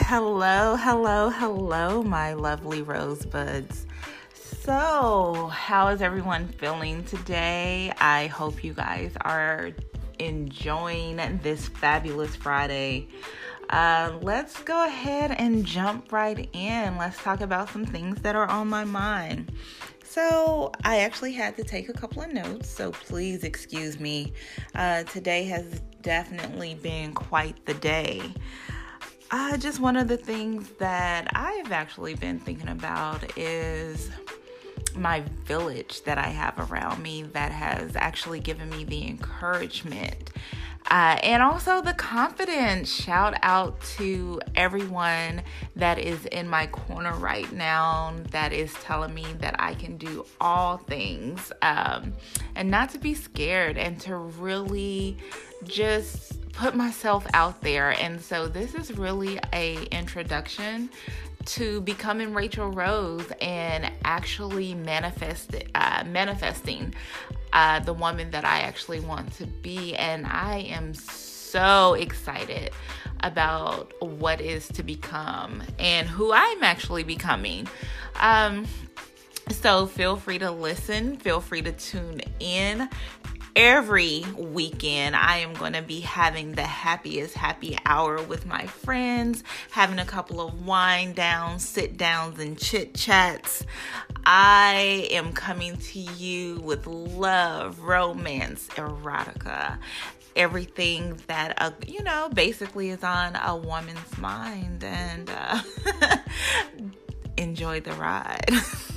Hello, hello, hello, my lovely rosebuds. So, how is everyone feeling today? I hope you guys are enjoying this fabulous Friday. Uh, let's go ahead and jump right in. Let's talk about some things that are on my mind. So, I actually had to take a couple of notes, so please excuse me. Uh, today has definitely been quite the day. Uh, just one of the things that I've actually been thinking about is my village that I have around me that has actually given me the encouragement uh, and also the confidence. Shout out to everyone that is in my corner right now that is telling me that I can do all things um, and not to be scared and to really just put myself out there. And so this is really a introduction to becoming Rachel Rose and actually manifest uh, manifesting uh, the woman that I actually want to be. And I am so excited about what is to become and who I'm actually becoming. Um, so feel free to listen, feel free to tune in every weekend I am going to be having the happiest happy hour with my friends, having a couple of wine downs, sit downs, and chit chats. I am coming to you with love, romance, erotica, everything that uh, you know basically is on a woman's mind and uh, enjoy the ride